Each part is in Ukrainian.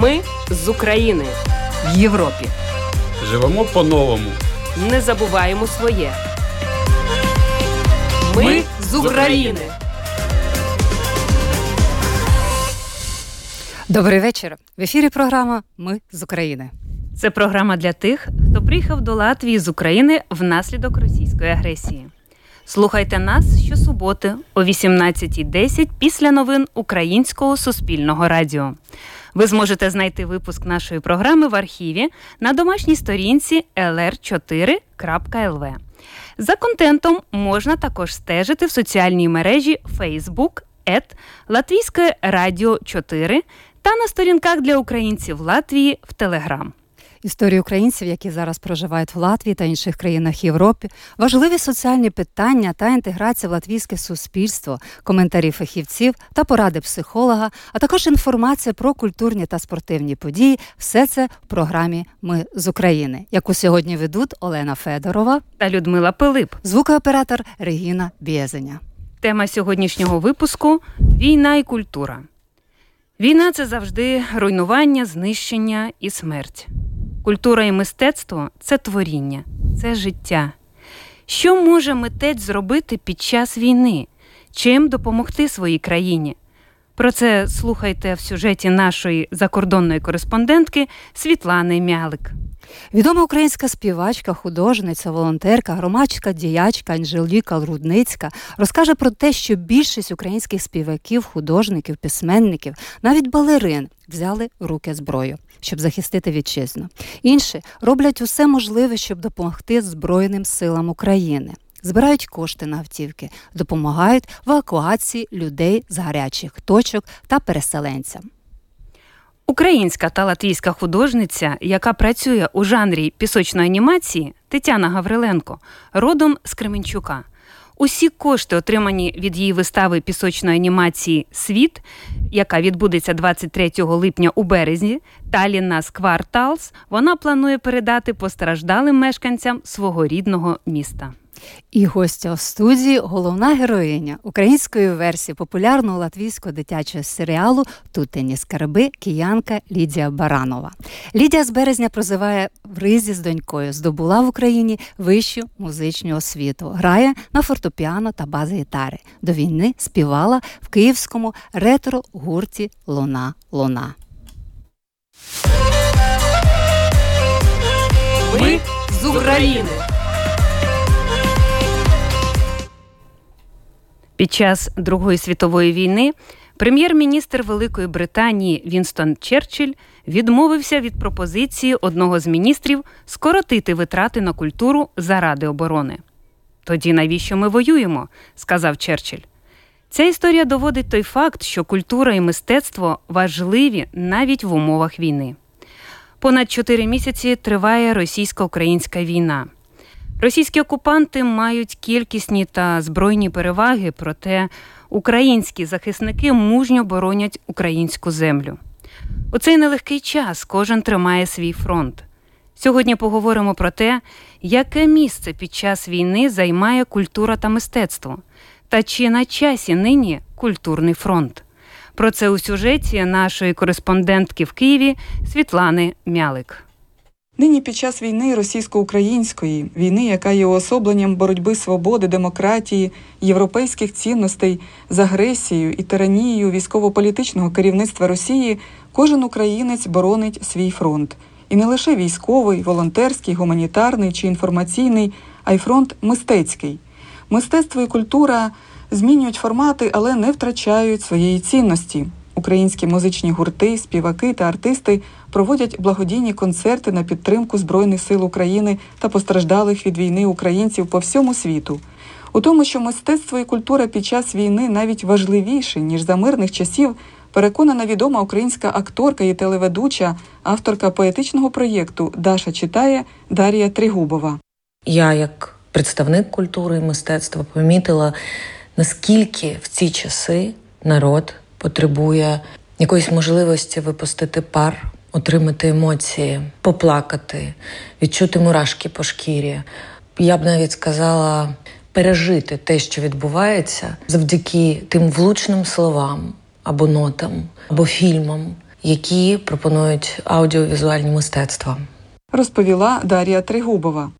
Ми з України в Європі. Живемо по-новому. Не забуваємо своє. Ми з України. Добрий вечір. В ефірі програма Ми з України. Це програма для тих, хто приїхав до Латвії з України внаслідок російської агресії. Слухайте нас щосуботи о 18.10 після новин Українського суспільного радіо. Ви зможете знайти випуск нашої програми в архіві на домашній сторінці lr4.lv. За контентом можна також стежити в соціальній мережі Facebook Латвійське Радіо 4 та на сторінках для українців Латвії в Телеграм. Історії українців, які зараз проживають в Латвії та інших країнах Європи, важливі соціальні питання та інтеграція в латвійське суспільство, коментарі фахівців та поради психолога, а також інформація про культурні та спортивні події. Все це в програмі Ми з України, яку сьогодні ведуть Олена Федорова та Людмила Пилип, звукооператор Регіна Бєзеня. Тема сьогоднішнього випуску війна і культура. Війна це завжди руйнування, знищення і смерть. Культура і мистецтво це творіння, це життя. Що може митець зробити під час війни? Чим допомогти своїй країні? Про це слухайте в сюжеті нашої закордонної кореспондентки Світлани Мялик. Відома українська співачка, художниця, волонтерка, громадська діячка Анжеліка Рудницька розкаже про те, що більшість українських співаків, художників, письменників, навіть балерин взяли руки зброю, щоб захистити вітчизну. Інші роблять усе можливе, щоб допомогти Збройним силам України. Збирають кошти на автівки, допомагають в евакуації людей з гарячих точок та переселенцям. Українська та латвійська художниця, яка працює у жанрі пісочної анімації, Тетяна Гавриленко, родом з Кременчука. Усі кошти, отримані від її вистави пісочної анімації Світ, яка відбудеться 23 липня у березні, Таліна Скварталс, вона планує передати постраждалим мешканцям свого рідного міста. І гостя у студії головна героїня української версії популярного латвійського дитячого серіалу Тутені скарби киянка Лідія Баранова. Лідія з березня прозиває в ризі з донькою, здобула в Україні вищу музичну освіту, грає на фортепіано та баз-гітари. До війни співала в київському ретро-гурті Луна Луна. Ми з України. Під час Другої світової війни прем'єр-міністр Великої Британії Вінстон Черчилль відмовився від пропозиції одного з міністрів скоротити витрати на культуру заради оборони. Тоді навіщо ми воюємо? сказав Черчилль. Ця історія доводить той факт, що культура і мистецтво важливі навіть в умовах війни. Понад чотири місяці триває російсько-українська війна. Російські окупанти мають кількісні та збройні переваги, проте українські захисники мужньо боронять українську землю. У цей нелегкий час кожен тримає свій фронт. Сьогодні поговоримо про те, яке місце під час війни займає культура та мистецтво, та чи на часі нині культурний фронт. Про це у сюжеті нашої кореспондентки в Києві Світлани Мялик. Нині під час війни російсько-української війни, яка є уособленням боротьби свободи, демократії, європейських цінностей з агресією і тиранією військово-політичного керівництва Росії, кожен українець боронить свій фронт, і не лише військовий, волонтерський, гуманітарний чи інформаційний, а й фронт мистецький. Мистецтво і культура змінюють формати, але не втрачають своєї цінності. Українські музичні гурти, співаки та артисти проводять благодійні концерти на підтримку Збройних сил України та постраждалих від війни українців по всьому світу. У тому, що мистецтво і культура під час війни навіть важливіші ніж за мирних часів, переконана відома українська акторка і телеведуча, авторка поетичного проєкту Даша читає Дар'я Тригубова. Я, як представник культури і мистецтва, помітила наскільки в ці часи народ потребує якоїсь можливості випустити пар, отримати емоції, поплакати, відчути мурашки по шкірі. Я б навіть сказала пережити те, що відбувається, завдяки тим влучним словам або нотам, або фільмам, які пропонують аудіовізуальні мистецтва. Розповіла Дар'я Тригубова.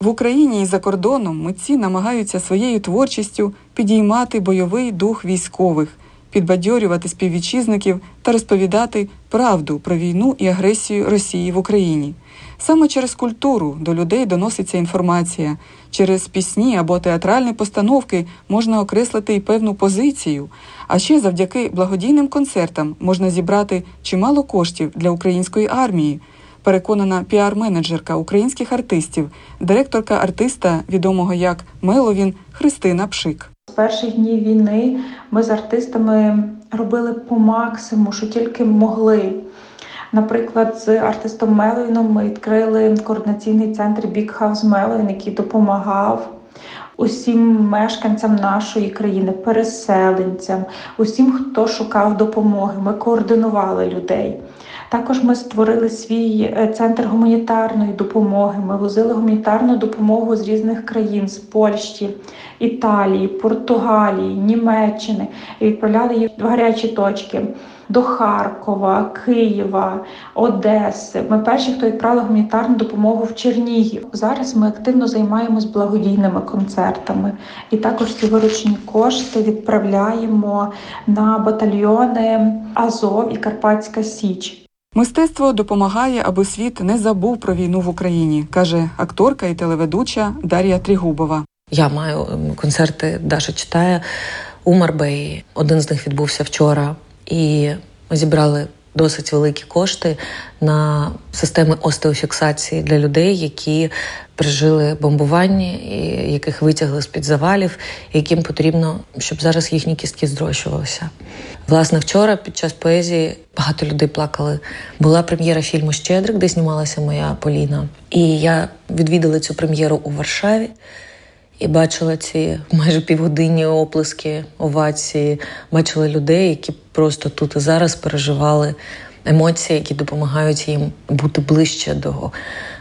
В Україні і за кордоном митці намагаються своєю творчістю підіймати бойовий дух військових, підбадьорювати співвітчизників та розповідати правду про війну і агресію Росії в Україні. Саме через культуру до людей доноситься інформація, через пісні або театральні постановки можна окреслити і певну позицію. А ще завдяки благодійним концертам можна зібрати чимало коштів для української армії. Переконана піар-менеджерка українських артистів, директорка артиста, відомого як Меловін Христина Пшик. З перших днів війни ми з артистами робили по максимуму, що тільки могли. Наприклад, з артистом Меловіном ми відкрили координаційний центр Big House Меловін, який допомагав усім мешканцям нашої країни, переселенцям, усім, хто шукав допомоги. Ми координували людей. Також ми створили свій е, центр гуманітарної допомоги. Ми возили гуманітарну допомогу з різних країн з Польщі, Італії, Португалії, Німеччини і відправляли їх в гарячі точки до Харкова, Києва, Одеси. Ми перші, хто відправили гуманітарну допомогу в Чернігів. Зараз ми активно займаємось благодійними концертами, і також ці виручені кошти відправляємо на батальйони Азов і Карпатська Січ. Мистецтво допомагає, аби світ не забув про війну в Україні, каже акторка і телеведуча Дар'я Трігубова. Я маю концерти, Даша читає у Марбеї. Один з них відбувся вчора, і ми зібрали досить великі кошти на системи остеофіксації для людей, які пережили бомбування, і яких витягли з під завалів, яким потрібно, щоб зараз їхні кістки здрощувалися. Власне, вчора під час поезії багато людей плакали. Була прем'єра фільму Щедрик, де знімалася моя Поліна. І я відвідала цю прем'єру у Варшаві і бачила ці майже півгодинні оплески, овації, бачила людей, які просто тут і зараз переживали емоції, які допомагають їм бути ближче до,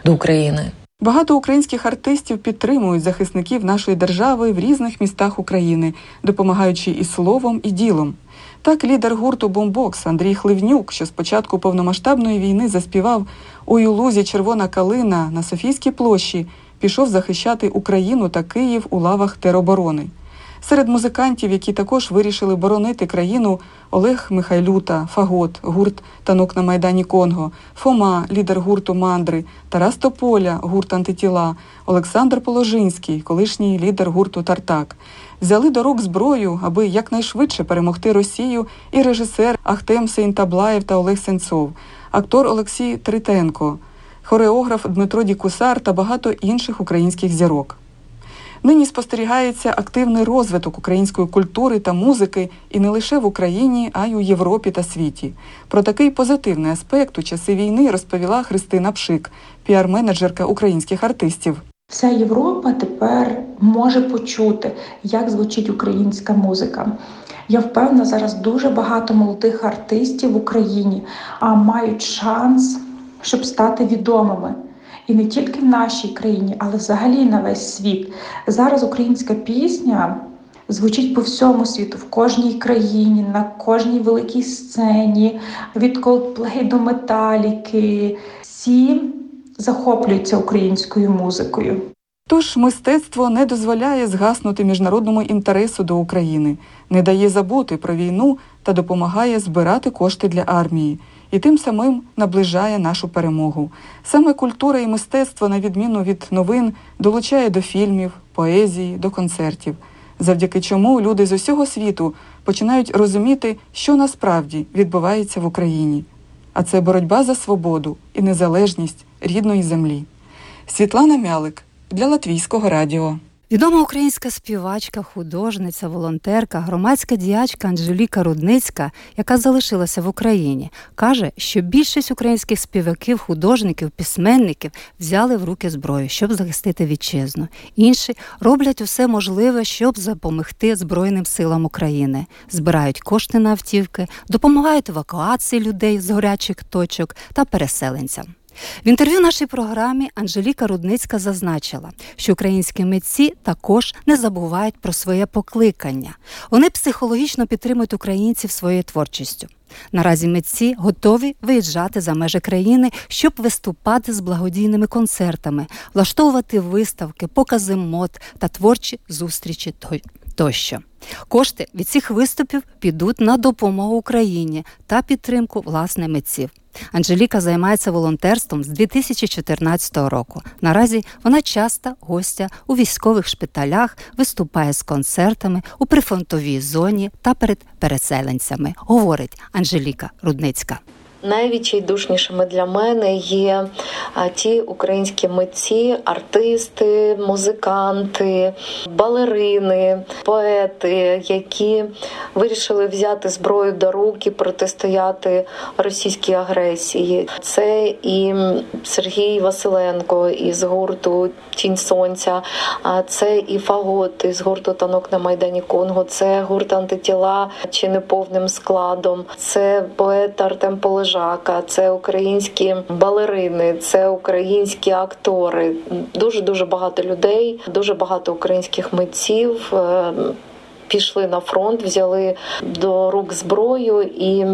до України. Багато українських артистів підтримують захисників нашої держави в різних містах України, допомагаючи і словом, і ділом. Так, лідер гурту Бомбокс Андрій Хливнюк, що з початку повномасштабної війни заспівав «Ой у лузі червона калина на Софійській площі, пішов захищати Україну та Київ у лавах тероборони. Серед музикантів, які також вирішили боронити країну, Олег Михайлюта, Фагот, гурт Танок на Майдані Конго, Фома, лідер гурту Мандри, Тарас Тополя, гурт антитіла, Олександр Положинський, колишній лідер гурту Тартак. Взяли до рук зброю, аби якнайшвидше перемогти Росію, і режисер Ахтем Сейнтаблаєв та Олег Сенцов, актор Олексій Тритенко, хореограф Дмитро Дікусар та багато інших українських зірок. Нині спостерігається активний розвиток української культури та музики і не лише в Україні, а й у Європі та світі. Про такий позитивний аспект у часи війни розповіла Христина Пшик, піар-менеджерка українських артистів. Вся Європа тепер може почути, як звучить українська музика. Я впевнена, зараз дуже багато молодих артистів в Україні а мають шанс, щоб стати відомими. І не тільки в нашій країні, але взагалі на весь світ. Зараз українська пісня звучить по всьому світу, в кожній країні, на кожній великій сцені, від Coldplay до Металіки. Всі захоплюються українською музикою. Тож мистецтво не дозволяє згаснути міжнародному інтересу до України, не дає забути про війну та допомагає збирати кошти для армії і тим самим наближає нашу перемогу. Саме культура і мистецтво, на відміну від новин, долучає до фільмів, поезії, до концертів, завдяки чому люди з усього світу починають розуміти, що насправді відбувається в Україні. А це боротьба за свободу і незалежність рідної землі. Світлана Мялик для Латвійського радіо. Відома українська співачка, художниця, волонтерка, громадська діячка Анжеліка Рудницька, яка залишилася в Україні, каже, що більшість українських співаків, художників, письменників взяли в руки зброю, щоб захистити вітчизну. Інші роблять усе можливе, щоб допомогти Збройним силам України, збирають кошти на автівки, допомагають евакуації людей з горячих точок та переселенцям. В інтерв'ю нашій програмі Анжеліка Рудницька зазначила, що українські митці також не забувають про своє покликання. Вони психологічно підтримують українців своєю творчістю. Наразі митці готові виїжджати за межі країни, щоб виступати з благодійними концертами, влаштовувати виставки, покази мод та творчі зустрічі тощо. Кошти від цих виступів підуть на допомогу Україні та підтримку власне митців. Анжеліка займається волонтерством з 2014 року. Наразі вона часто гостя у військових шпиталях, виступає з концертами у прифронтовій зоні та перед переселенцями, говорить Анжеліка Рудницька. Найвідчайдушнішими для мене є ті українські митці, артисти, музиканти, балерини, поети, які вирішили взяти зброю до рук і протистояти російській агресії. Це і Сергій Василенко із гурту Тінь Сонця, це і Фагот із гурту Танок на Майдані Конго, це гурт антитіла чи не повним складом, це поет Артем Полежа. Жака, це українські балерини, це українські актори. Дуже дуже багато людей, дуже багато українських митців. Пішли на фронт, взяли до рук зброю і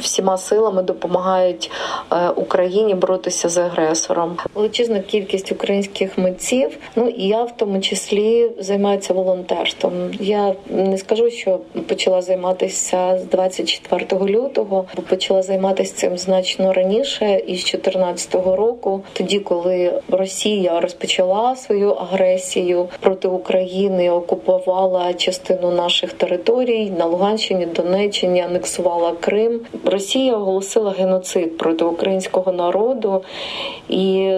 всіма силами допомагають е, Україні боротися з агресором. Величезна кількість українських митців. Ну і я в тому числі займаюся волонтерством. Я не скажу, що почала займатися з 24 лютого, бо почала займатися цим значно раніше, із 2014 року, тоді коли Росія розпочала свою агресію проти України, окупувала частину частину наших територій на Луганщині, Донеччині, анексувала Крим. Росія оголосила геноцид проти українського народу і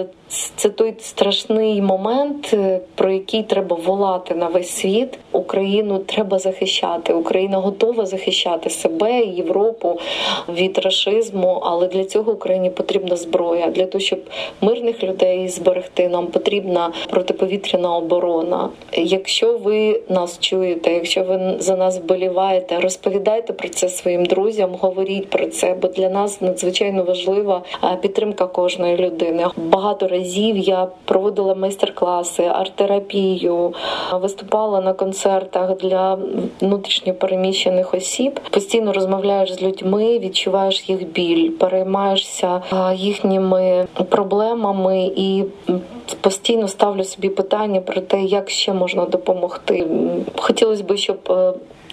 це той страшний момент, е, про який треба волати на весь світ. Україну треба захищати. Україна готова захищати себе, Європу від рашизму. Але для цього Україні потрібна зброя. Для того щоб мирних людей зберегти, нам потрібна протиповітряна оборона. Якщо ви нас чуєте, якщо ви за нас вболіваєте, розповідайте про це своїм друзям, говоріть про це, бо для нас надзвичайно важлива підтримка кожної людини. Багато разів я проводила майстер-класи, арт-терапію, виступала на концертах для внутрішньопереміщених осіб. Постійно розмовляєш з людьми, відчуваєш їх біль, переймаєшся їхніми проблемами і постійно ставлю собі питання про те, як ще можна допомогти. Хотілося б, щоб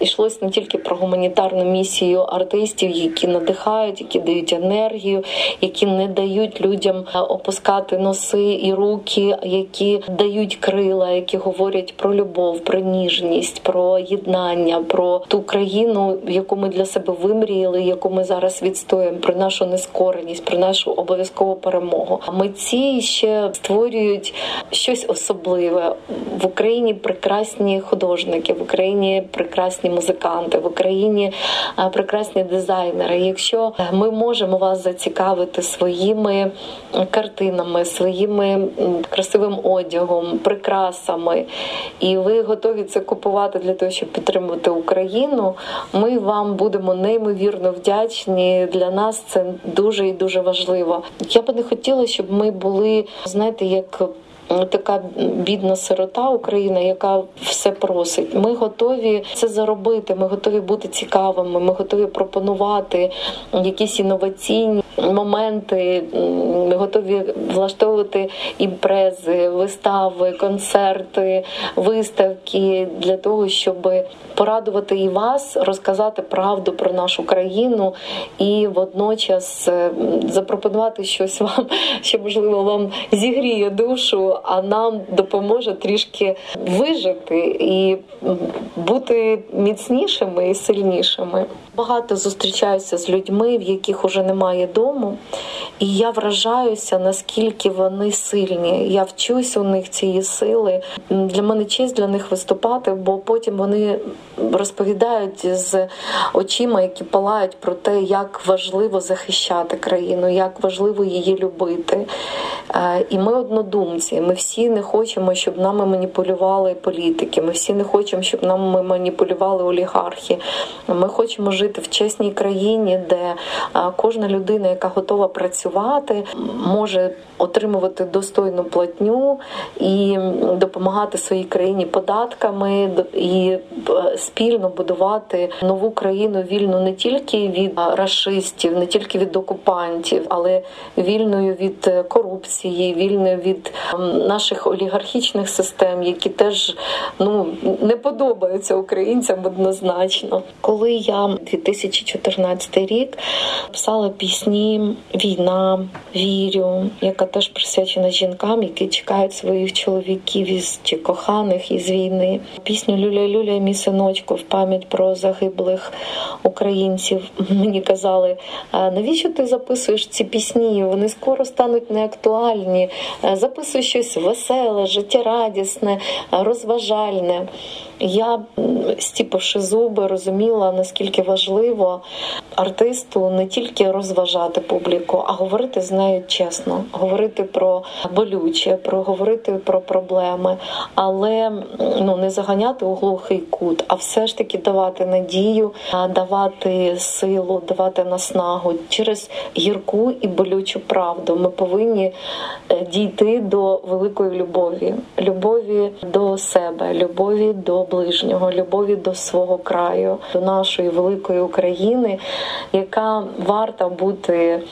йшлось не тільки про гуманітарну місію артистів, які надихають, які дають енергію, які не дають людям е, опускати носи і руки, які дають крила, які говорять про любов, про ніжність, про єднання, про ту країну, яку ми для себе вимріяли, яку ми зараз відстоюємо, про нашу нескореність, про нашу обов'язкову перемогу. А митці ще створюють щось особливе в Україні. Прекрасні художники в Україні прекрасні музиканти в Україні, прекрасні дизайнери. Якщо ми можемо вас зацікавити своїми картинами, своїми красивим одягом, прикрасами, і ви готові це купувати для того, щоб підтримувати Україну, ми вам будемо неймовірно вдячні. Для нас це дуже і дуже важливо. Я би не хотіла, щоб ми були, знаєте, як така бідна сирота Україна, яка все просить. Ми готові це заробити. Ми готові бути цікавими. Ми готові пропонувати якісь інноваційні моменти. Ми готові влаштовувати імпрези, вистави, концерти, виставки для того, щоб порадувати і вас, розказати правду про нашу країну і водночас запропонувати щось вам, що можливо вам зігріє душу а нам допоможе трішки вижити і бути міцнішими і сильнішими. Багато зустрічаюся з людьми, в яких уже немає дому, і я вражаюся, наскільки вони сильні. Я вчусь у них цієї сили. Для мене честь для них виступати, бо потім вони розповідають з очима, які палають про те, як важливо захищати країну, як важливо її любити. Е, і ми однодумці. Ми всі не хочемо, щоб нами маніпулювали політики. Ми всі не хочемо, щоб нами маніпулювали олігархи. Ми хочемо жити в чесній країні, де кожна людина, яка готова працювати, може отримувати достойну платню і допомагати своїй країні податками і е, спільно будувати нову країну вільну не тільки від расистів, не тільки від окупантів, але вільною від корупції, вільною від наших олігархічних систем, які теж ну не подобаються українцям однозначно. Коли я 2014 рік писала пісні Війна, вірю, яка теж присвячена жінкам, які чекають своїх чоловіків із чи коханих із війни. Пісню Люля Люля, мій синочку в пам'ять про загиблих українців. Мені казали, навіщо ти записуєш ці пісні? Вони скоро стануть неактуальні. Записуй щось веселе, життєрадісне, розважальне. Я стіпивши зуби, розуміла наскільки важливо артисту не тільки розважати публіку, а говорити з нею чесно, говорити про болюче, про говорити про проблеми, але ну не заганяти у глухий кут, а все ж таки давати надію, давати силу, давати наснагу через гірку і болючу правду. Ми повинні е, дійти до великої любові, любові до себе, любові до ближнього, любові до свого краю, до нашої великої України, яка варта бути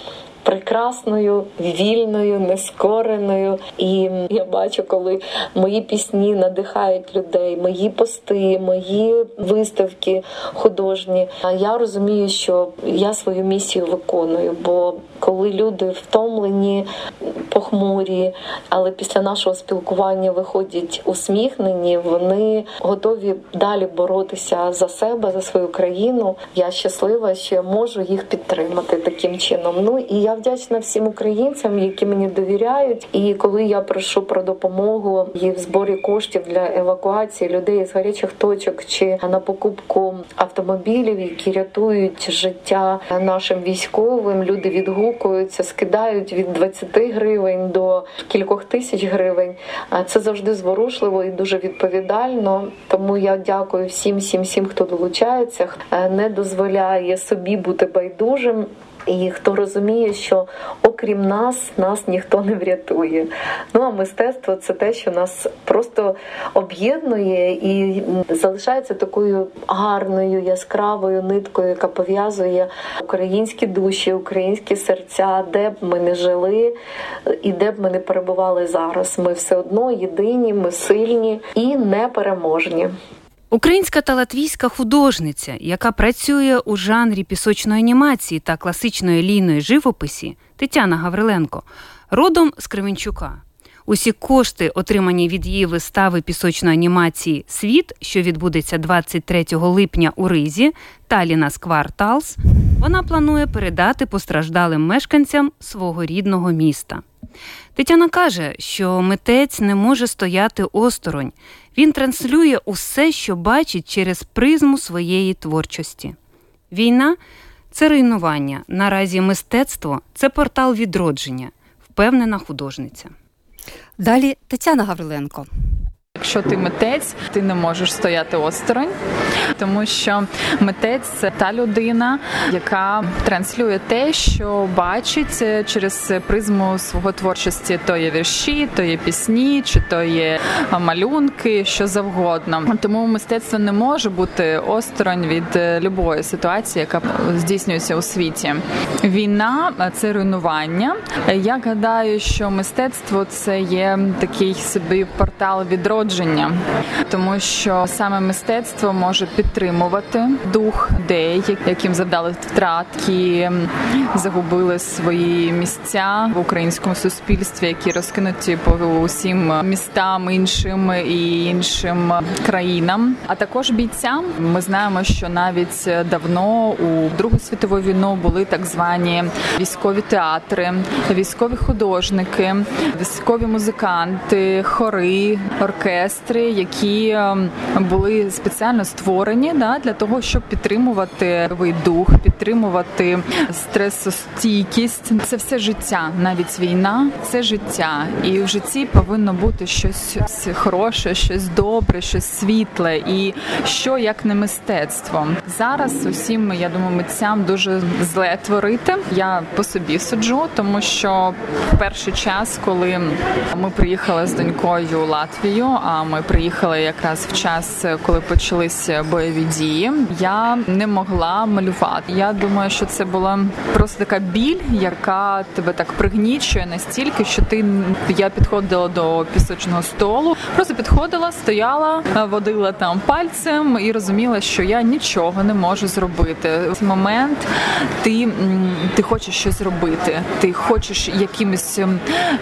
прекрасною, вільною, нескореною. І я бачу, коли мої пісні надихають людей, мої пости, мої виставки художні. А я розумію, що я свою місію виконую. Бо коли люди втомлені, похмурі, але після нашого спілкування виходять усміхнені, вони готові далі боротися за себе, за свою країну. Я щаслива, що я можу їх підтримати таким чином. Ну і я вдячна всім українцям, які мені довіряють. І коли я прошу про допомогу і в зборі коштів для евакуації людей з гарячих точок чи на покупку автомобілів, які рятують життя нашим військовим, люди відгукуються, скидають від 20 гривень до кількох тисяч гривень. Це завжди зворушливо і дуже відповідально. Тому я дякую всім, всім, всім, хто долучається, не дозволяє собі бути байдужим. І хто розуміє, що окрім нас, нас ніхто не врятує. Ну а мистецтво це те, що нас просто об'єднує і залишається такою гарною, яскравою ниткою, яка пов'язує українські душі, українські серця, де б ми не жили і де б ми не перебували зараз. Ми все одно єдині, ми сильні і непереможні. Українська та латвійська художниця, яка працює у жанрі пісочної анімації та класичної лійної живописі Тетяна Гавриленко, родом з Кременчука. Усі кошти, отримані від її вистави пісочної анімації Світ, що відбудеться 23 липня у Ризі Таліна Скварталс, вона планує передати постраждалим мешканцям свого рідного міста. Тетяна каже, що митець не може стояти осторонь. Він транслює усе, що бачить через призму своєї творчості. Війна це руйнування. Наразі мистецтво це портал відродження, впевнена художниця. Далі Тетяна Гавриленко. Якщо ти митець, ти не можеш стояти осторонь, тому що митець це та людина, яка транслює те, що бачить через призму свого творчості. То є вірші, то є пісні, чи то є малюнки, що завгодно. Тому мистецтво не може бути осторонь від любої ситуації, яка здійснюється у світі. Війна це руйнування. Я гадаю, що мистецтво це є такий собі портал відродження народження, тому що саме мистецтво може підтримувати дух людей, яким завдали втрат, які загубили свої місця в українському суспільстві, які розкинуті по усім містам, іншим і іншим країнам. А також бійцям. Ми знаємо, що навіть давно у Другу світову війну були так звані військові театри, військові художники, військові музиканти, хори, оркестри оркестри, які ем, були спеціально створені да, для того, щоб підтримувати бойовий дух, підтримувати стресостійкість. Це все життя, навіть війна це життя, і в житті повинно бути щось хороше, щось добре, щось світле, і що як не мистецтво. Зараз усім я думаю, митцям дуже зле творити. Я по собі суджу, тому що в перший час, коли ми приїхали з донькою в Латвію, а ми приїхали якраз в час, коли почалися бойові дії, я не могла малювати. Я думаю, що це була просто така біль, яка тебе так пригнічує настільки, що ти я підходила до пісочного столу, просто підходила, стояла, водила там пальцем і розуміла, що я нічого не можу зробити. В момент ти ти хочеш щось робити, ти хочеш якимось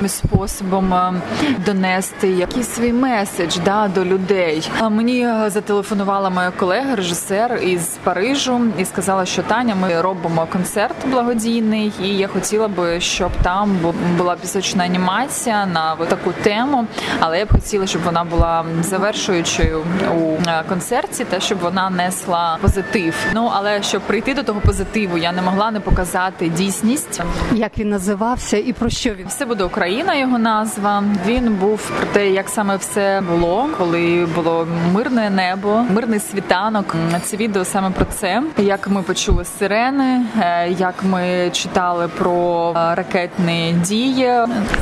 способом донести якийсь свій меседж да, до людей. Мені зателефонувала моя колега, режисер із Парижу, і сказала, що Таня, ми робимо концерт благодійний, і я хотіла би, щоб там була пісочна анімація на таку тему. Але я б хотіла, щоб вона була завершуючою у концерті, та щоб вона несла позитив. Ну але щоб прийти до того позитиву, я не могла не показати дійсність. Як він називався і про що він все буде Україна? Його назва. Він був про те, як саме все було, коли було мирне небо, мирний світанок. Це відео саме про це, як ми почули сирени, е, як ми читали про е, ракетні дії.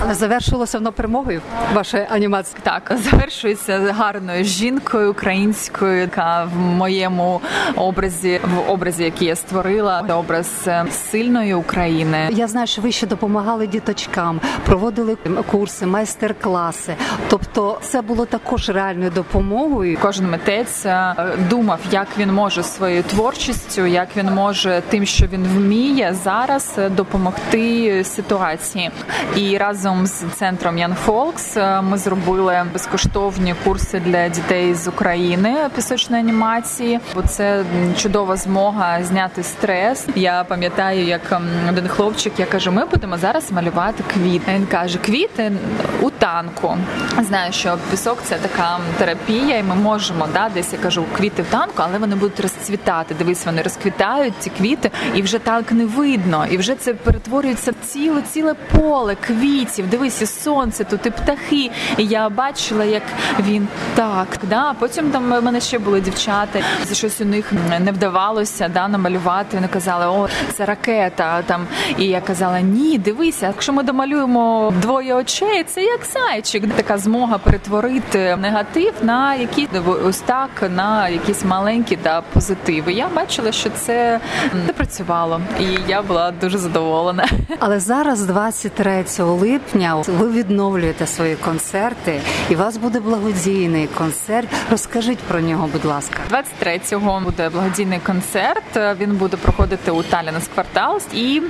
Але завершилося воно перемогою. Ваша анімація так завершується гарною жінкою українською, яка в моєму образі, в образі, який я створила, образ е, сильної України. Я знаю, що ви ще допомагали діточкам, проводили курси, майстер-класи. Тобто, це було також реальною допомогою. Кожен митець е, думав, як він може своєю творчістю, як він може тим, що він вміє зараз е, допомогти ситуації. І разом з центром Young Folks ми зробили безкоштовні курси для дітей з України пісочної анімації, бо це чудова змога зняти стрес. Я пам'ятаю, як один хлопчик я кажу, ми будемо зараз малювати квіти. Він каже, квіти у танку. Знаю, що пісок це така терапія, і ми можемо да, десь я кажу квіти в танку, але вони будуть розцвітати. Дивись, вони розквітають ці квіти, і вже танк не видно, і вже це перетворюється в ціле ціле поле квітів. Дивись, і сонце тут і птахи. І я бачила, як він так. Да, Потім там в мене ще були дівчата, щось у них не вдавалося да, намалювати. Вони казали, о, це ракета. Там і я казала, ні, дивися, якщо ми домалюємо двоє очей, це як зайчик. Така змога перетворити негатив на якісь ось так, на якісь маленькі да, позитиви. Я бачила, що це не працювало, і я була дуже задоволена. Але зараз, 23 липня, ви відновлюєте свої концерти, і у вас буде благодійний концерт. Розкажіть про нього, будь ласка. 23-го буде благодійний концерт. Він буде проходити у Талінс квартал, і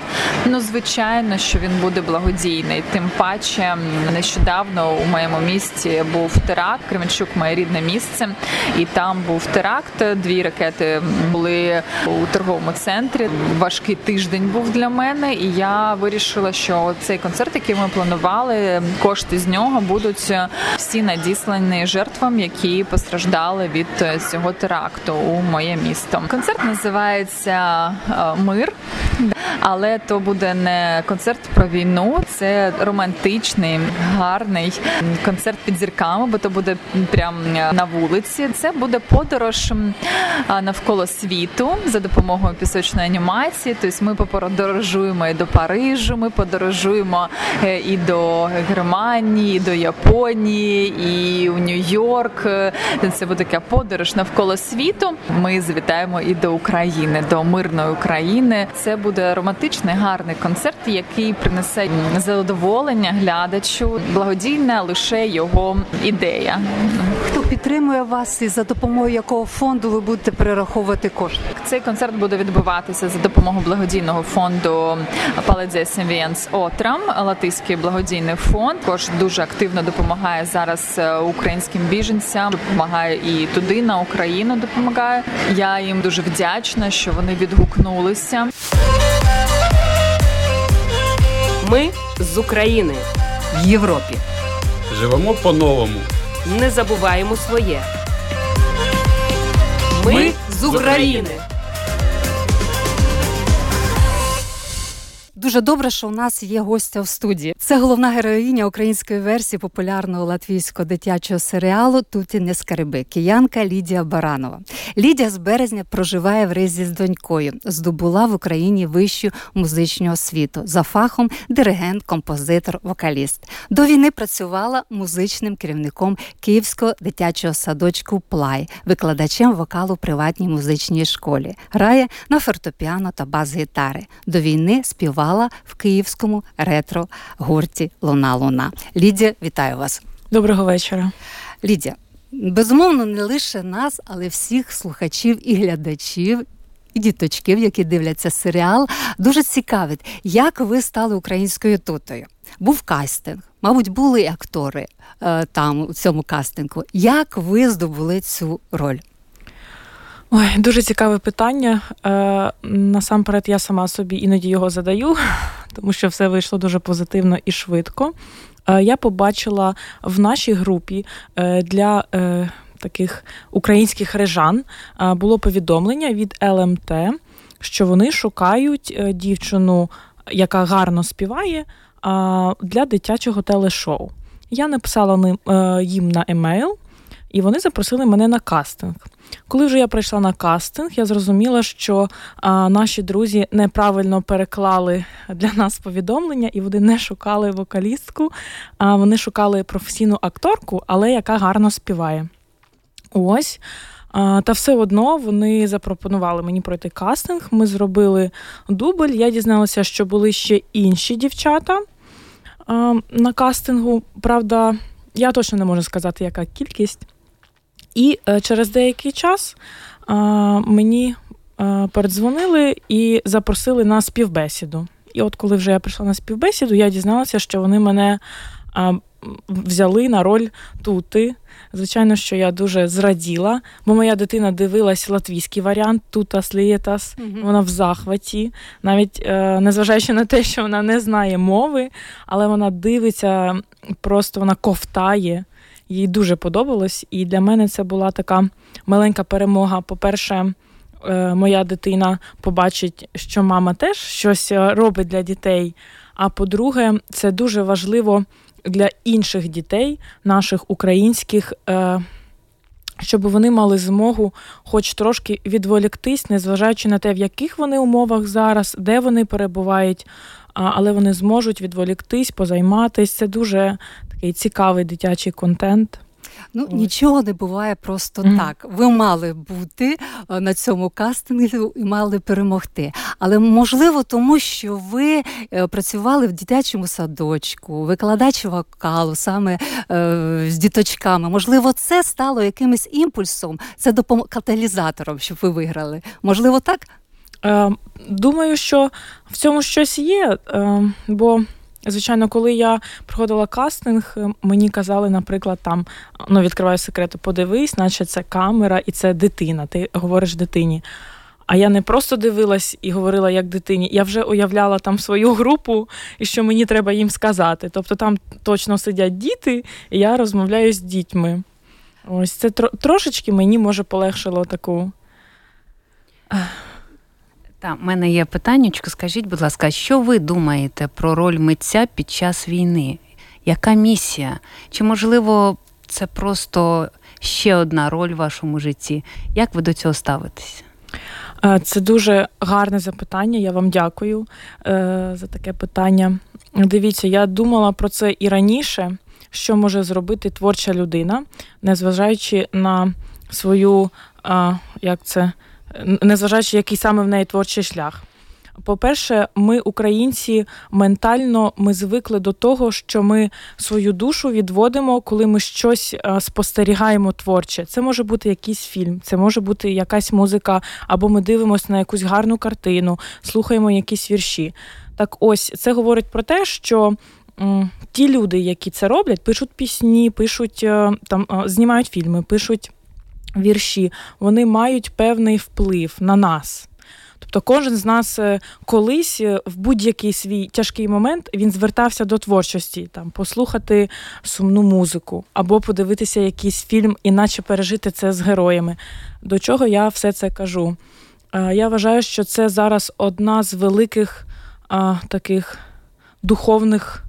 ну звичайно, що він буде благодійний. Тим паче нещодавно у моєму місті був теракт. Кременчук, моє рідне місце, і там був теракт. Дві ракети були у торговому центрі. Важкий тиждень був для мене, і я вирішила, що цей концерт, який ми планували, кошти з нього будуть всі надіслані жертвам, які постраждали від цього теракту у моє місто. Концерт називається Мир, але то буде не концерт про війну, це романтичний, гарний концерт під зірками, бо то буде прямо на вулиці. Це буде подорож навколо світу за допомогою пісочної анімації. Тобто ми подорожуємо і до Парижу, ми подорожуємо е, і до Германії, і до Японії, і у Нью-Йорк. Це буде така подорож навколо світу. Ми завітаємо і до України, до мирної України. Це буде романтичний гарний концерт, який принесе задоволення глядачу. Благодійна лише його ідея. Хто підтримує вас і за допомогою якого фонду ви будете перераховувати кошти? Цей концерт буде відбуватися за допомогою благодійного фонду Паледзе Сенвієнс Отрам, Латиський благодійний фонд. Також дуже активно допомагає зараз е, українським біженцям. Допомагає і туди на Україну допомагає. Я їм дуже вдячна, що вони відгукнулися. Ми з України в Європі. Живемо по-новому. Не забуваємо своє. Ми з України. Дуже добре, що у нас є гостя в студії. Це головна героїня української версії популярного латвійського дитячого серіалу Туті не скарби киянка Лідія Баранова. Лідія з березня проживає в Ризі з донькою. Здобула в Україні вищу музичну освіту за фахом диригент, композитор, вокаліст. До війни працювала музичним керівником Київського дитячого садочку Плай, викладачем вокалу в приватній музичній школі. Грає на фортепіано та бас-гітари. До війни співала в київському ретро гурті Луна Луна. Лідія, вітаю вас. Доброго вечора. Лідія, безумовно, не лише нас, але всіх слухачів і глядачів. І діточків, які дивляться серіал, дуже цікавить, як ви стали українською тутою. Був кастинг, мабуть, були і актори е, там у цьому кастингу. Як ви здобули цю роль? Ой, дуже цікаве питання. Е, Насамперед, я сама собі іноді його задаю, тому що все вийшло дуже позитивно і швидко. Е, Я побачила в нашій групі е, для е, таких українських режан е, було повідомлення від ЛМТ, що вони шукають е, дівчину, яка гарно співає, для дитячого телешоу. Я написала е, їм на емейл, і вони запросили мене на кастинг. Коли вже я прийшла на кастинг, я зрозуміла, що а, наші друзі неправильно переклали для нас повідомлення, і вони не шукали вокалістку, а вони шукали професійну акторку, але яка гарно співає. Ось. Та все одно вони запропонували мені пройти кастинг. Ми зробили дубль. Я дізналася, що були ще інші дівчата на кастингу. Правда, я точно не можу сказати, яка кількість. І е, через деякий час мені е, передзвонили і запросили на співбесіду. І от коли вже я прийшла на співбесіду, я дізналася, що вони мене е, взяли на роль тути. Звичайно, що я дуже зраділа, бо моя дитина дивилась латвійський варіант Тутас Лієтас. Мгм. Вона в захваті, навіть незважаючи на те, що вона не знає мови, але вона дивиться, просто вона ковтає. Їй дуже подобалось, і для мене це була така маленька перемога. По-перше, е, моя дитина побачить, що мама теж щось е, робить для дітей. А по-друге, це дуже важливо для інших дітей, наших українських, е, щоб вони мали змогу хоч трошки відволіктись, незважаючи на те, в яких вони умовах зараз, де вони перебувають, але вони зможуть відволіктись, позайматись. Це дуже цікавий дитячий контент. Ну нічого не буває просто Мгм. так. Ви мали бути е, на цьому кастингу і мали перемогти. Але можливо, тому що ви е, працювали в дитячому садочку, викладач вокалу саме е, з діточками. Можливо, це стало якимось імпульсом, це допом... каталізатором, щоб ви виграли. Можливо, так? Е, думаю, що в цьому щось є, е, бо. Звичайно, коли я проходила кастинг, е, мені казали, наприклад, там ну відкриваю секрет, подивись, наче це камера і це дитина. Ти говориш дитині. А я не просто дивилась і говорила як дитині, я вже уявляла там свою групу і що мені треба їм сказати. Тобто там точно сидять діти, і я розмовляю з дітьми. Ось це тро- трошечки мені може полегшило таку. Та, в мене є питаннячко. Скажіть, будь ласка, що ви думаєте про роль митця під час війни? Яка місія? Чи можливо це просто ще одна роль в вашому житті? Як ви до цього ставитесь? Е, Це дуже гарне запитання. Я вам дякую е, за таке питання. Дивіться, я думала про це і раніше, що може зробити творча людина, незважаючи на свою, е, як це, незважаючи, який саме в неї творчий шлях. По-перше, ми, українці, ментально ми звикли до того, що ми свою душу відводимо, коли ми щось е, спостерігаємо творче. Це може бути якийсь фільм, це може бути якась музика, або ми дивимося на якусь гарну картину, слухаємо якісь вірші. Так ось це говорить про те, що ті люди, які це роблять, пишуть пісні, пишуть е, там, е, знімають фільми, пишуть вірші, вони мають певний вплив на нас. Тобто, кожен з нас е, колись е, в будь-який свій тяжкий момент він звертався до творчості, там послухати сумну музику або подивитися якийсь фільм, іначе пережити це з героями. До чого я все це кажу? Я вважаю, що це зараз одна з великих а, таких духовних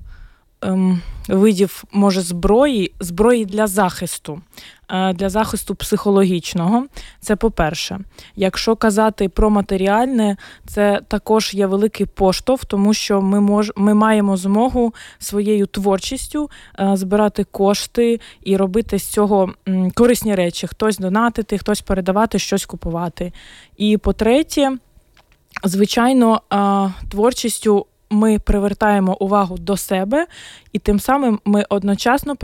видів може зброї, зброї для захисту, е, для захисту психологічного. Це по-перше. Якщо казати про матеріальне, це також є великий поштовх, тому що ми мож, ми маємо змогу своєю творчістю е, збирати кошти і робити з цього корисні речі: хтось донатити, хтось передавати, щось купувати. І по-третє, звичайно, е, творчістю ми привертаємо увагу до себе, і тим самим ми одночасно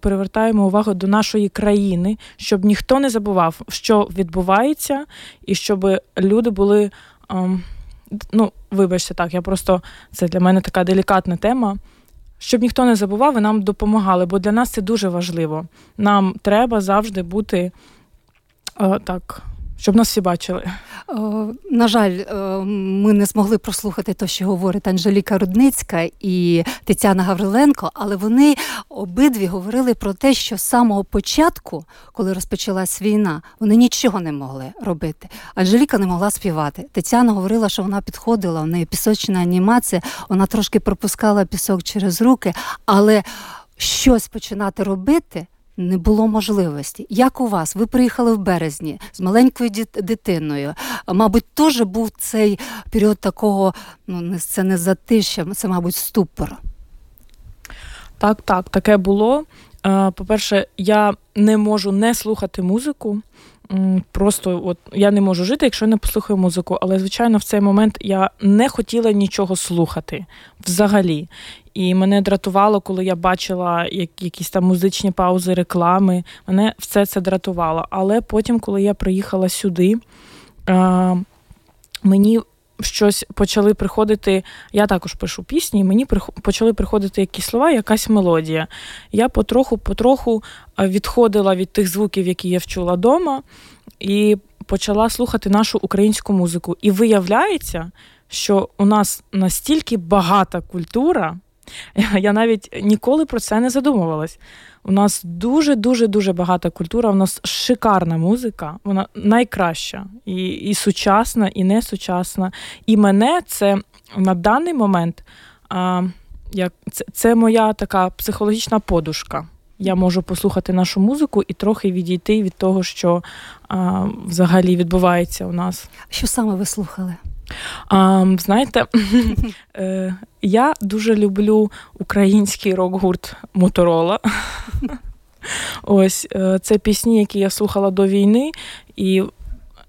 привертаємо увагу до нашої країни, щоб ніхто не забував, що відбувається, і щоб люди були. Ем, ну, вибачте, так, я просто це для мене така делікатна тема. Щоб ніхто не забував і нам допомагали, бо для нас це дуже важливо. Нам треба завжди бути е, так щоб нас всі бачили. На жаль, ми не змогли прослухати те, що говорить Анжеліка Рудницька і Тетяна Гавриленко, але вони обидві говорили про те, що з самого початку, коли розпочалась війна, вони нічого не могли робити. Анжеліка не могла співати. Тетяна говорила, що вона підходила, у неї пісочна анімація, вона трошки пропускала пісок через руки, але щось починати робити не було можливості. Як у вас? Ви приїхали в березні з маленькою дитиною. Мабуть, теж був цей період такого, ну це не затища, це, мабуть, ступор. Так, так, таке було. Е, по-перше, я не можу не слухати музику. Просто от я не можу жити, якщо я не послухаю музику. Але, звичайно, в цей момент я не хотіла нічого слухати взагалі. І мене дратувало, коли я бачила якісь там музичні паузи, реклами. Мене все це дратувало. Але потім, коли я приїхала сюди, мені щось почали приходити. Я також пишу пісні, мені почали приходити якісь слова, якась мелодія. Я потроху-потроху відходила від тих звуків, які я вчула вдома, і почала слухати нашу українську музику. І виявляється, що у нас настільки багата культура. Я навіть ніколи про це не задумувалась. У нас дуже-дуже дуже багата культура, у нас шикарна музика, вона найкраща, і і сучасна, і не сучасна. І мене це на даний момент а, як, це, це моя така психологічна подушка. Я можу послухати нашу музику і трохи відійти від того, що а, взагалі відбувається у нас. Що саме ви слухали? А, Знаєте, е, я дуже люблю український рок-гурт Моторола. Ось е, це пісні, які я слухала до війни, і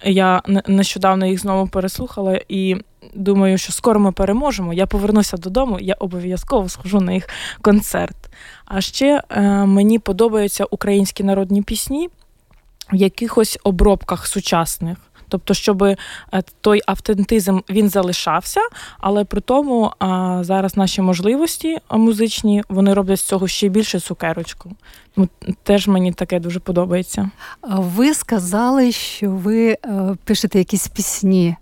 я нещодавно їх знову переслухала і думаю, що скоро ми переможемо. Я повернуся додому, я обов'язково схожу на їх концерт. А ще е, мені подобаються українські народні пісні в якихось обробках сучасних. Тобто, щоб е, той автентизм він залишався, але при тому зараз наші можливості музичні вони роблять з цього ще більше цукерочку. Теж мені таке дуже подобається. Ви сказали, що ви е, пишете якісь пісні.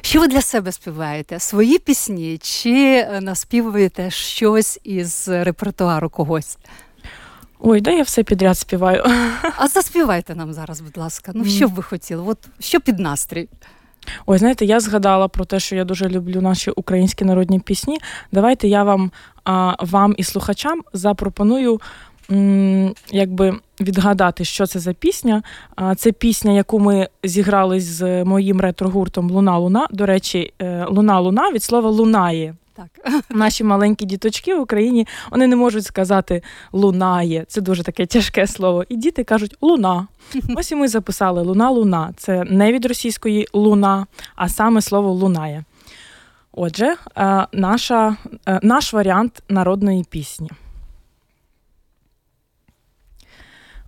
Що ви для себе співаєте? Свої пісні чи наспівуєте щось із репертуару когось? Ой, да я все підряд співаю. А заспівайте нам зараз, будь ласка. Ну, що б ви хотіли? От що під настрій? Ой, знаєте, я згадала про те, що я дуже люблю наші українські народні пісні. Давайте я вам а, вам і слухачам запропоную якби відгадати, що це за пісня. Це пісня, яку ми зіграли з моїм ретро-гуртом Луна Луна. До речі, е, Луна Луна від слова лунає. Так. Наші маленькі діточки в Україні вони не можуть сказати лунає. Це дуже таке тяжке слово. І діти кажуть луна. Ось і ми записали луна-луна. Це не від російської луна, а саме слово лунає. Отже, е, наша, е, наш варіант народної пісні.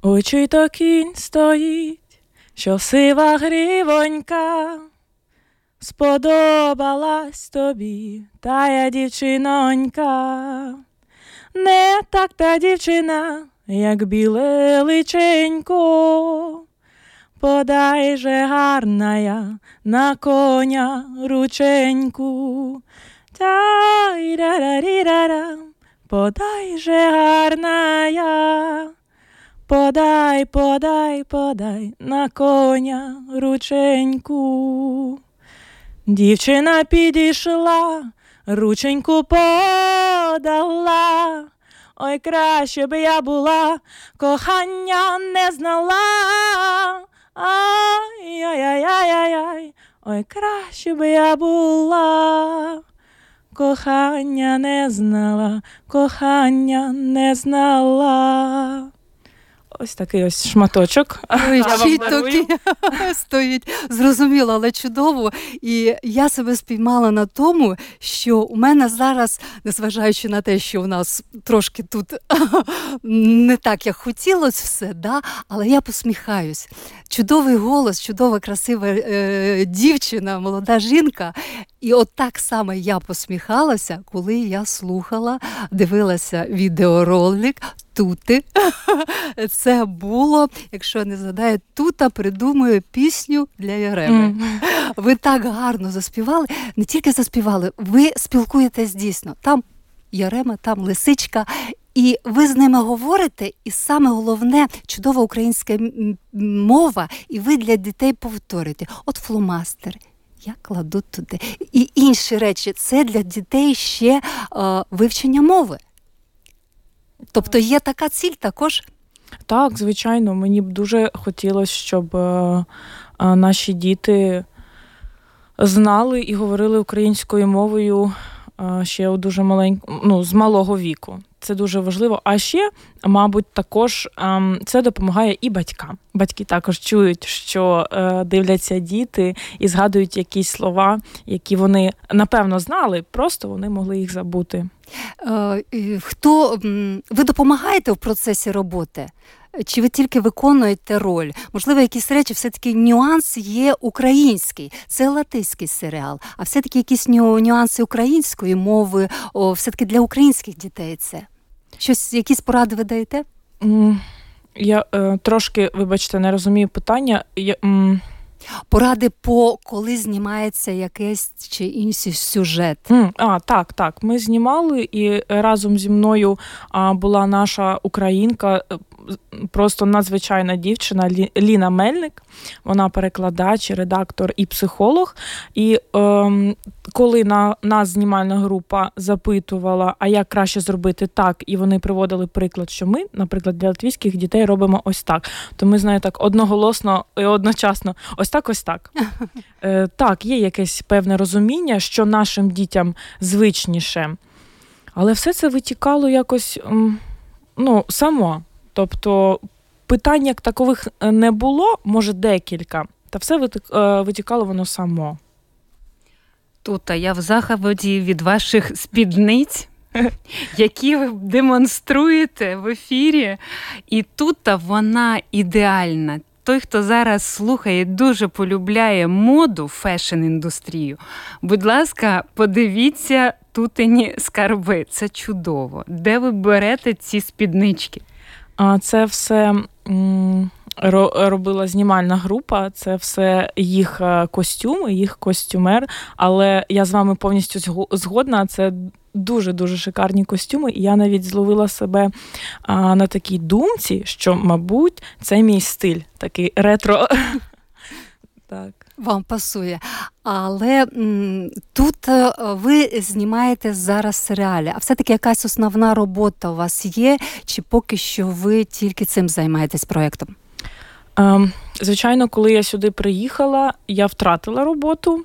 Ой, чий то кінь стоїть, що сива грівонька. Сподобалась тобі тая дівчинонька, не так та дівчина, як біле личенько, подай же гарная на коня рученьку. Та-ра-ра-ра-ра, подай же гарная. Подай, подай, подай на коня рученьку. Дівчина підійшла, рученьку подала. Ой, краще б я була, кохання не знала. Ай-яй-яй-яй-яй, ой, краще б я була. Кохання не знала, кохання не знала. Ось такий ось шматочок. Дарую. такий стоїть. Зрозуміло, але чудово. І я себе спіймала на тому, що у мене зараз, незважаючи на те, що у нас трошки тут не так, як хотілося все, да? але я посміхаюсь. Чудовий голос, чудова, красива е, дівчина, молода жінка. І от так само я посміхалася, коли я слухала, дивилася відеоролик. Тути. Це було, якщо не згадаю, тута придумує пісню для Яреми. М. Ви так гарно заспівали, не тільки заспівали, ви спілкуєтесь дійсно. Там Ярема, там лисичка. І ви з ними говорите, і саме головне чудова українська мова, і ви для дітей повторюєте. От фломастер. Я кладу туди. І інші речі це для дітей ще е, вивчення мови. Тобто є така ціль також. Так, звичайно, мені б дуже хотілося, щоб е, е, наші діти знали і говорили українською мовою ще у дуже маленькому, ну, з малого віку. Це дуже важливо. А ще, мабуть, також ем, це допомагає і батькам. Батьки також чують, що е, дивляться діти і згадують якісь слова, які вони напевно знали, просто вони могли їх забути. Е, Хто ви допомагаєте в процесі роботи? Чи ви тільки виконуєте роль? Можливо, якісь речі, все-таки нюанс є український, це латиський серіал, а все-таки якісь нюанси української мови, о, все-таки для українських дітей це. Щось, якісь поради ви даєте? Я е, трошки, вибачте, не розумію питання. Я, м, Поради по коли знімається якийсь чи інший сюжет. М, А, так, так. Ми знімали, і разом зі мною а, була наша українка, е, просто надзвичайна дівчина Ліна Мельник. Вона перекладач, редактор і психолог. І ем, коли на нас знімальна група запитувала, а як краще зробити так, і вони приводили приклад, що ми, наприклад, для латвійських дітей робимо ось так. То ми знаю так одноголосно і одночасно, ось так, ось так. Е, так, є якесь певне розуміння, що нашим дітям звичніше. Але все це витікало якось ну, само. Тобто питань як такових е, не було, може декілька, та все е, витікало воно само. Тут я в захваті від ваших спідниць, які ви демонструєте в ефірі. І тут вона ідеальна. Той, хто зараз слухає, дуже полюбляє моду, фешн-індустрію. Будь ласка, подивіться тутені скарби. Це чудово. Де ви берете ці спіднички? Це все робила знімальна група, це все їх е, костюми, їх костюмер. Але я з вами повністю зго- згодна. Це дуже дуже шикарні костюми. І я навіть зловила себе на такій думці, що, мабуть, це мій стиль, такий ретро. Так. Вам пасує. Але тут е, ви знімаєте зараз серіалі, а все-таки якась основна робота у вас є, чи поки що ви тільки цим займаєтесь проєктом? Ем, Звичайно, коли я сюди приїхала, я втратила роботу.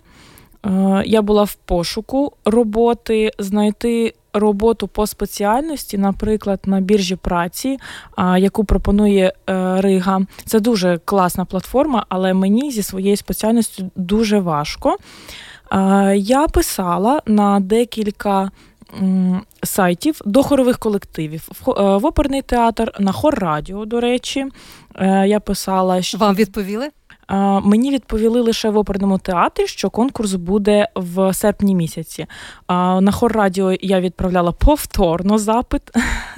Е, Я була в пошуку роботи, знайти роботу по спеціальності, наприклад, на біржі праці, яку пропонує е, Рига. Це дуже класна платформа, але мені зі своєю спеціальністю дуже важко. Я писала на декілька сайтів до хорових колективів, е, в оперний театр, на хор радіо, до речі. Е, Я писала, що Вам відповіли? Мені відповіли лише в оперному театрі, що конкурс буде в серпні місяці. На хор радіо я відправляла повторно запит.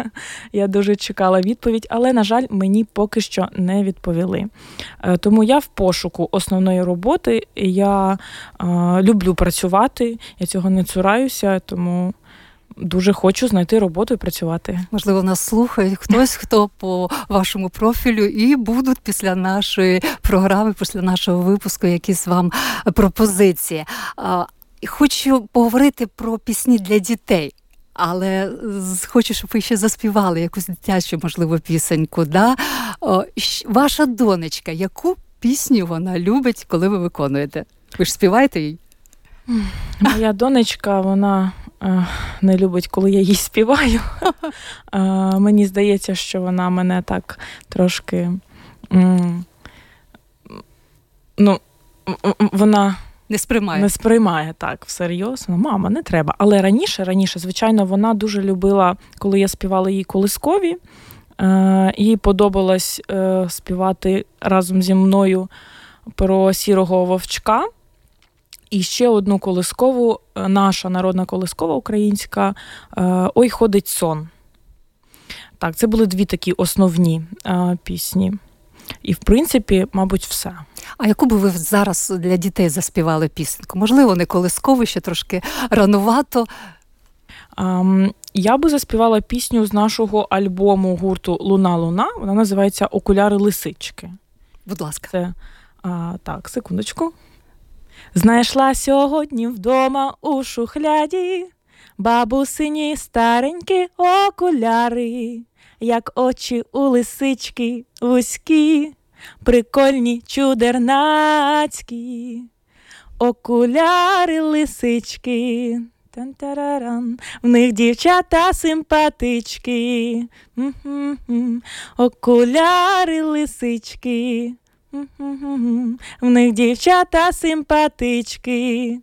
Я дуже чекала відповідь, але, на жаль, мені поки що не відповіли. Е, тому я в пошуку основної роботи. Я люблю працювати, я цього не цураюся, тому дуже хочу знайти роботу і працювати. Можливо, нас слухають хтось, хто по вашому профілю, і будуть після нашої програми, після нашого випуску, якісь вам пропозиції. Хочу поговорити про пісні для дітей. Але хочу, щоб ви ще заспівали якусь дитячу, можливо, пісеньку. Да? Ваша донечка, яку пісню вона любить, коли ви виконуєте? Ви ж співаєте їй? Моя донечка, вона не любить, коли я їй співаю. Мені здається, що вона мене так трошки. Ну, вона. Не сприймає Не сприймає так всерйоз. Ну, мама, не треба. Але раніше, раніше, звичайно, вона дуже любила, коли я співала їй колискові. Е, їй подобалось е, співати разом зі мною про сірого вовчка. І ще одну колискову, е, наша народна колискова українська е, Ой, ходить сон. Так, це були дві такі основні е, пісні. І, в принципі, мабуть, все. А яку би ви зараз для дітей заспівали пісеньку? Можливо, не колискову, ще трошки ранувато. Um, я би заспівала пісню з нашого альбому гурту Луна Луна. Вона називається Окуляри лисички. Будь ласка. Це а, так, секундочку. Знайшла сьогодні вдома у шухляді бабусині старенькі окуляри, як очі у лисички вузькі, прикольні чудернацькі, окуляри лисички. Тан-тараран, в них дівчата симпатички, окуляри лисички. В них дівчата симпатички.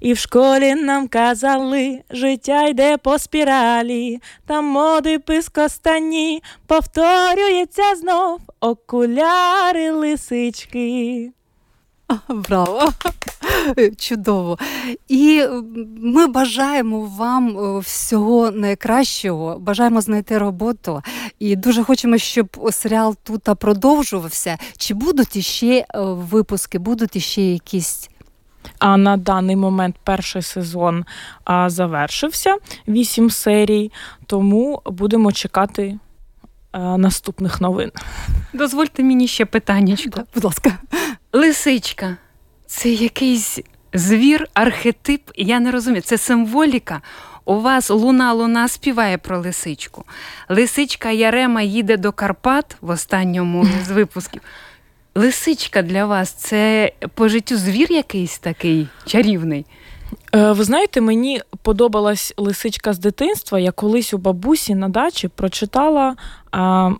І в школі нам казали, життя йде по спіралі, там моди пискостані повторюється знов окуляри лисички. Браво! Чудово! І ми бажаємо вам е, всього найкращого, бажаємо знайти роботу і дуже хочемо, щоб серіал тут продовжувався. Чи будуть іще е, випуски, будуть іще якісь? А на даний момент перший сезон завершився вісім серій, тому будемо чекати е, наступних новин. Дозвольте мені ще питаннячко. Будь ласка. Лисичка це якийсь звір, архетип. Я не розумію, це символіка. У вас луна луна співає про лисичку. Лисичка Ярема їде до Карпат в останньому з випусків. Лисичка для вас це по життю звір якийсь такий чарівний. Е, ви знаєте, мені подобалась лисичка з дитинства. Я колись у бабусі на дачі прочитала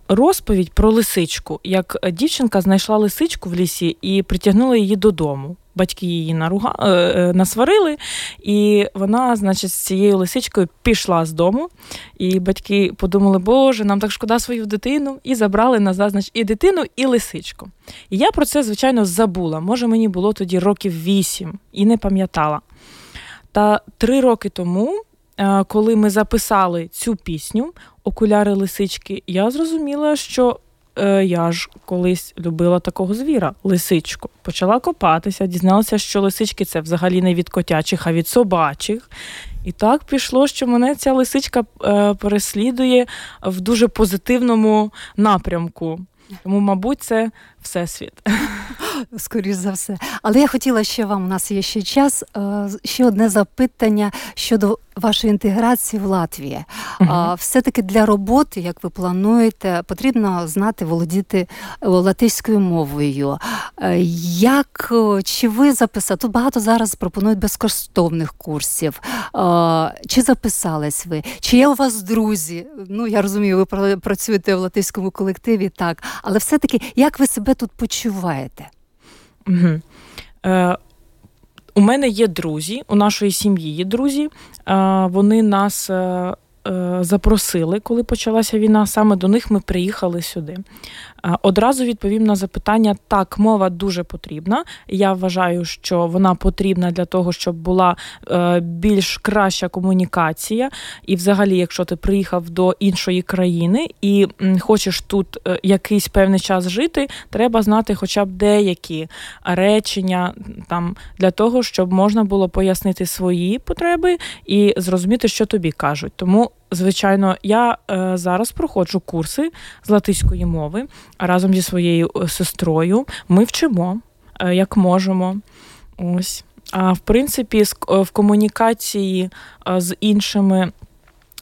розповідь про лисичку, як дівчинка знайшла лисичку в лісі і притягнула її додому. Батьки її наруга... Е, е, насварили, і вона, значить, з цією лисичкою пішла з дому. І батьки подумали, Боже, нам так шкода свою дитину, і забрали назад значить, і дитину, і лисичку. І я про це, звичайно, забула. Може, мені було тоді років вісім і не пам'ятала. Та три роки тому, е, коли ми записали цю пісню Окуляри лисички, я зрозуміла, що е, я ж колись любила такого звіра, лисичку. Почала копатися, дізналася, що лисички це взагалі не від котячих, а від собачих. І так пішло, що мене ця лисичка е, переслідує в дуже позитивному напрямку. Тому, мабуть, це всесвіт. Скоріше за все. Але я хотіла ще вам, у нас є ще час, е, ще одне запитання щодо вашої інтеграції в Латвії. Uh-huh. Все-таки для роботи, як ви плануєте, потрібно знати, володіти е, латиською мовою. Е, як чи ви записали? Тут багато зараз пропонують безкоштовних курсів. Чи записались ви? Чи є у вас друзі? Ну я розумію, ви працюєте в латиському колективі, так, але все-таки як ви себе тут почуваєте? Угу. Е, У мене є друзі, у нашої сім'ї є друзі. Е, Вони нас е, е, запросили, коли почалася війна. Саме до них ми приїхали сюди. Одразу відповім на запитання: так, мова дуже потрібна. Я вважаю, що вона потрібна для того, щоб була е, більш краща комунікація. І, взагалі, якщо ти приїхав до іншої країни і хочеш тут е, якийсь певний час жити, треба знати хоча б деякі речення там для того, щоб можна було пояснити свої потреби і зрозуміти, що тобі кажуть. Тому Звичайно, я е, зараз проходжу курси з латиської мови разом зі своєю е, сестрою. Ми вчимо, е, як можемо. Ось. А в принципі, е, в комунікації е, з іншими,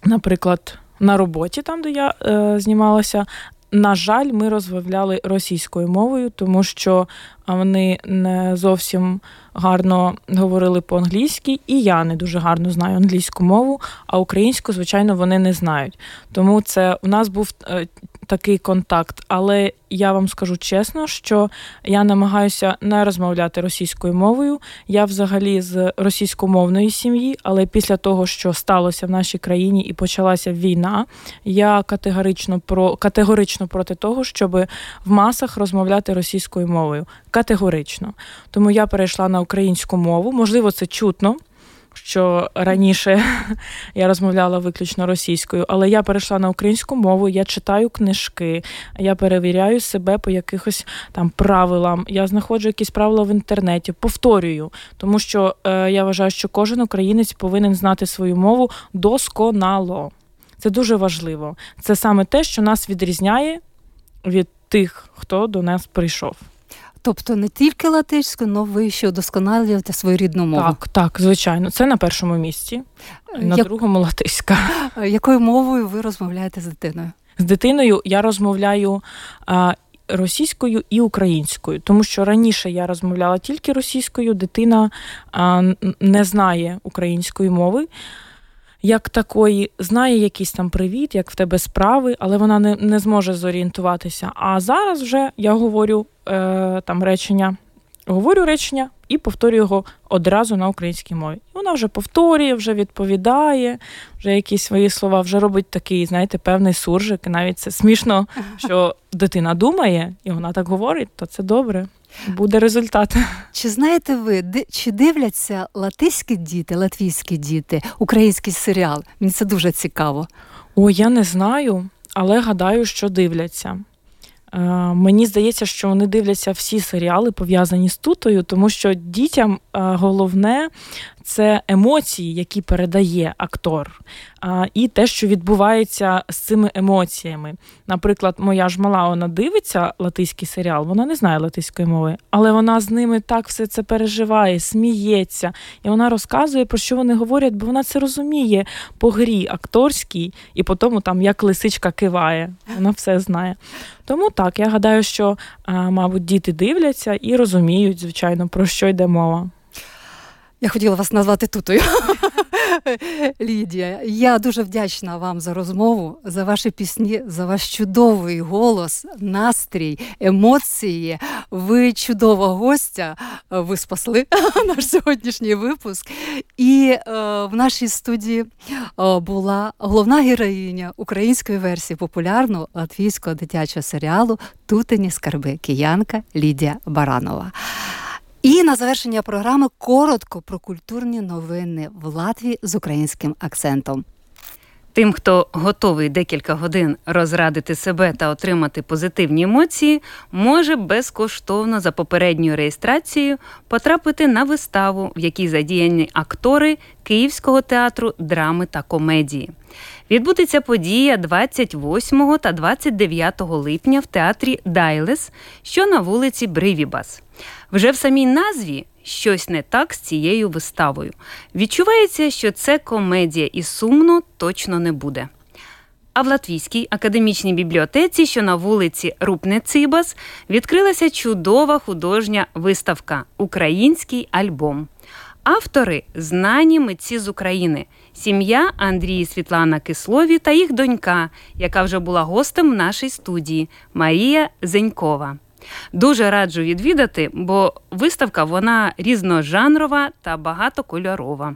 наприклад, на роботі, там де я е, знімалася, на жаль, ми розмовляли російською мовою, тому що вони не зовсім гарно говорили по-англійськи, і я не дуже гарно знаю англійську мову, а українську, звичайно, вони не знають. Тому це у нас був е, такий контакт. Але я вам скажу чесно, що я намагаюся не розмовляти російською мовою. Я взагалі з російськомовної сім'ї, але після того, що сталося в нашій країні і почалася війна, я категорично про категорично проти того, щоб в масах розмовляти російською мовою. Категорично. Тому я перейшла на українську мову. Можливо, це чутно що раніше я розмовляла виключно російською, але я перейшла на українську мову, я читаю книжки, я перевіряю себе по якихось там правилам. Я знаходжу якісь правила в інтернеті, повторюю, тому що е, я вважаю, що кожен українець повинен знати свою мову досконало. Це дуже важливо. Це саме те, що нас відрізняє від тих, хто до нас прийшов. Тобто не тільки латиську, але ви ще удосконалюєте свою рідну мову. Так, так, звичайно. Це на першому місці, на Як... другому латиська. Якою мовою ви розмовляєте з дитиною? З дитиною я розмовляю а, російською і українською, тому що раніше я розмовляла тільки російською, дитина а, не знає української мови як такої знає якийсь там привіт, як в тебе справи, але вона не не зможе зорієнтуватися. А зараз вже я говорю е, там речення, говорю речення і повторюю його одразу на українській мові. І вона вже повторює, вже відповідає, вже якісь свої слова, вже робить такий, знаєте, певний суржик. І навіть це смішно, що дитина думає, і вона так говорить, то це добре. Буде результат. Чи знаєте ви, чи дивляться латиські діти, латвійські діти, український серіал? Мені це дуже цікаво. О, я не знаю, але гадаю, що дивляться. Е, мені здається, що вони дивляться всі серіали пов'язані з тутою, тому що дітям е, головне це емоції, які передає актор, і те, що відбувається з цими емоціями. Наприклад, моя ж мала вона дивиться латиський серіал, вона не знає латиської мови, але вона з ними так все це переживає, сміється, і вона розказує, про що вони говорять, бо вона це розуміє по грі акторській, і по тому, там як лисичка киває, вона все знає. Тому так, я гадаю, що, мабуть, діти дивляться і розуміють, звичайно, про що йде мова. Я хотіла вас назвати тутою. Лідія, я дуже вдячна вам за розмову, за ваші пісні, за ваш чудовий голос, настрій, емоції. Ви чудова гостя. Ви спасли наш сьогоднішній випуск. І е, в нашій студії е, була головна героїня української версії популярного латвійського дитячого серіалу Тутині скарби киянка Лідія Баранова. І на завершення програми коротко про культурні новини в Латвії з українським акцентом. Тим, хто готовий декілька годин розрадити себе та отримати позитивні емоції, може безкоштовно за попередньою реєстрацією потрапити на виставу, в якій задіяні актори Київського театру драми та комедії. Відбудеться подія 28 та 29 липня в театрі Дайлес, що на вулиці Бривібас. Вже в самій назві щось не так з цією виставою. Відчувається, що це комедія, і сумно точно не буде. А в Латвійській академічній бібліотеці, що на вулиці Рупнецибас, відкрилася чудова художня виставка Український альбом. Автори знані митці з України, сім'я Андрії Світлана Кислові та їх донька, яка вже була гостем в нашій студії Марія Зенькова. Дуже раджу відвідати, бо виставка вона різножанрова та багатокольорова.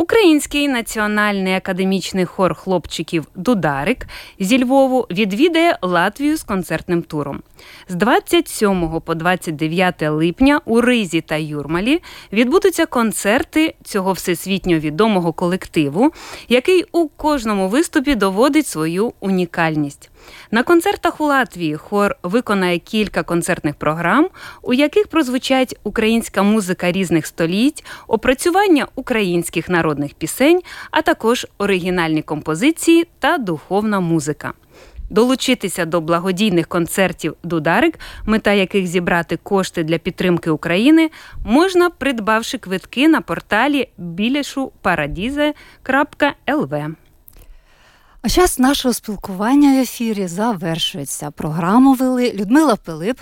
Український національний академічний хор хлопчиків Дударик зі Львову відвідає Латвію з концертним туром. З 27 по 29 липня у Ризі та Юрмалі відбудуться концерти цього всесвітньо відомого колективу, який у кожному виступі доводить свою унікальність. На концертах у Латвії хор виконає кілька концертних програм, у яких прозвучать українська музика різних століть, опрацювання українських народних пісень, а також оригінальні композиції та духовна музика. Долучитися до благодійних концертів Дударик, мета яких зібрати кошти для підтримки України, можна придбавши квитки на порталі білешупарадізе.лв. А час нашого спілкування в ефірі завершується. Програму вели Людмила Пилип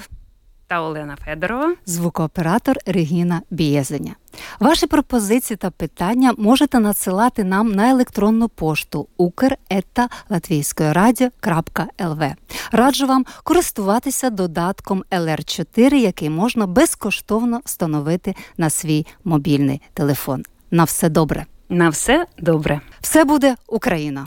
та Олена Федорова, звукооператор Регіна Бієзеня. Ваші пропозиції та питання можете надсилати нам на електронну пошту ukr.latvійськоерадіо.лв. Раджу вам користуватися додатком LR4, який можна безкоштовно встановити на свій мобільний телефон. На все добре. На все добре. Все буде Україна.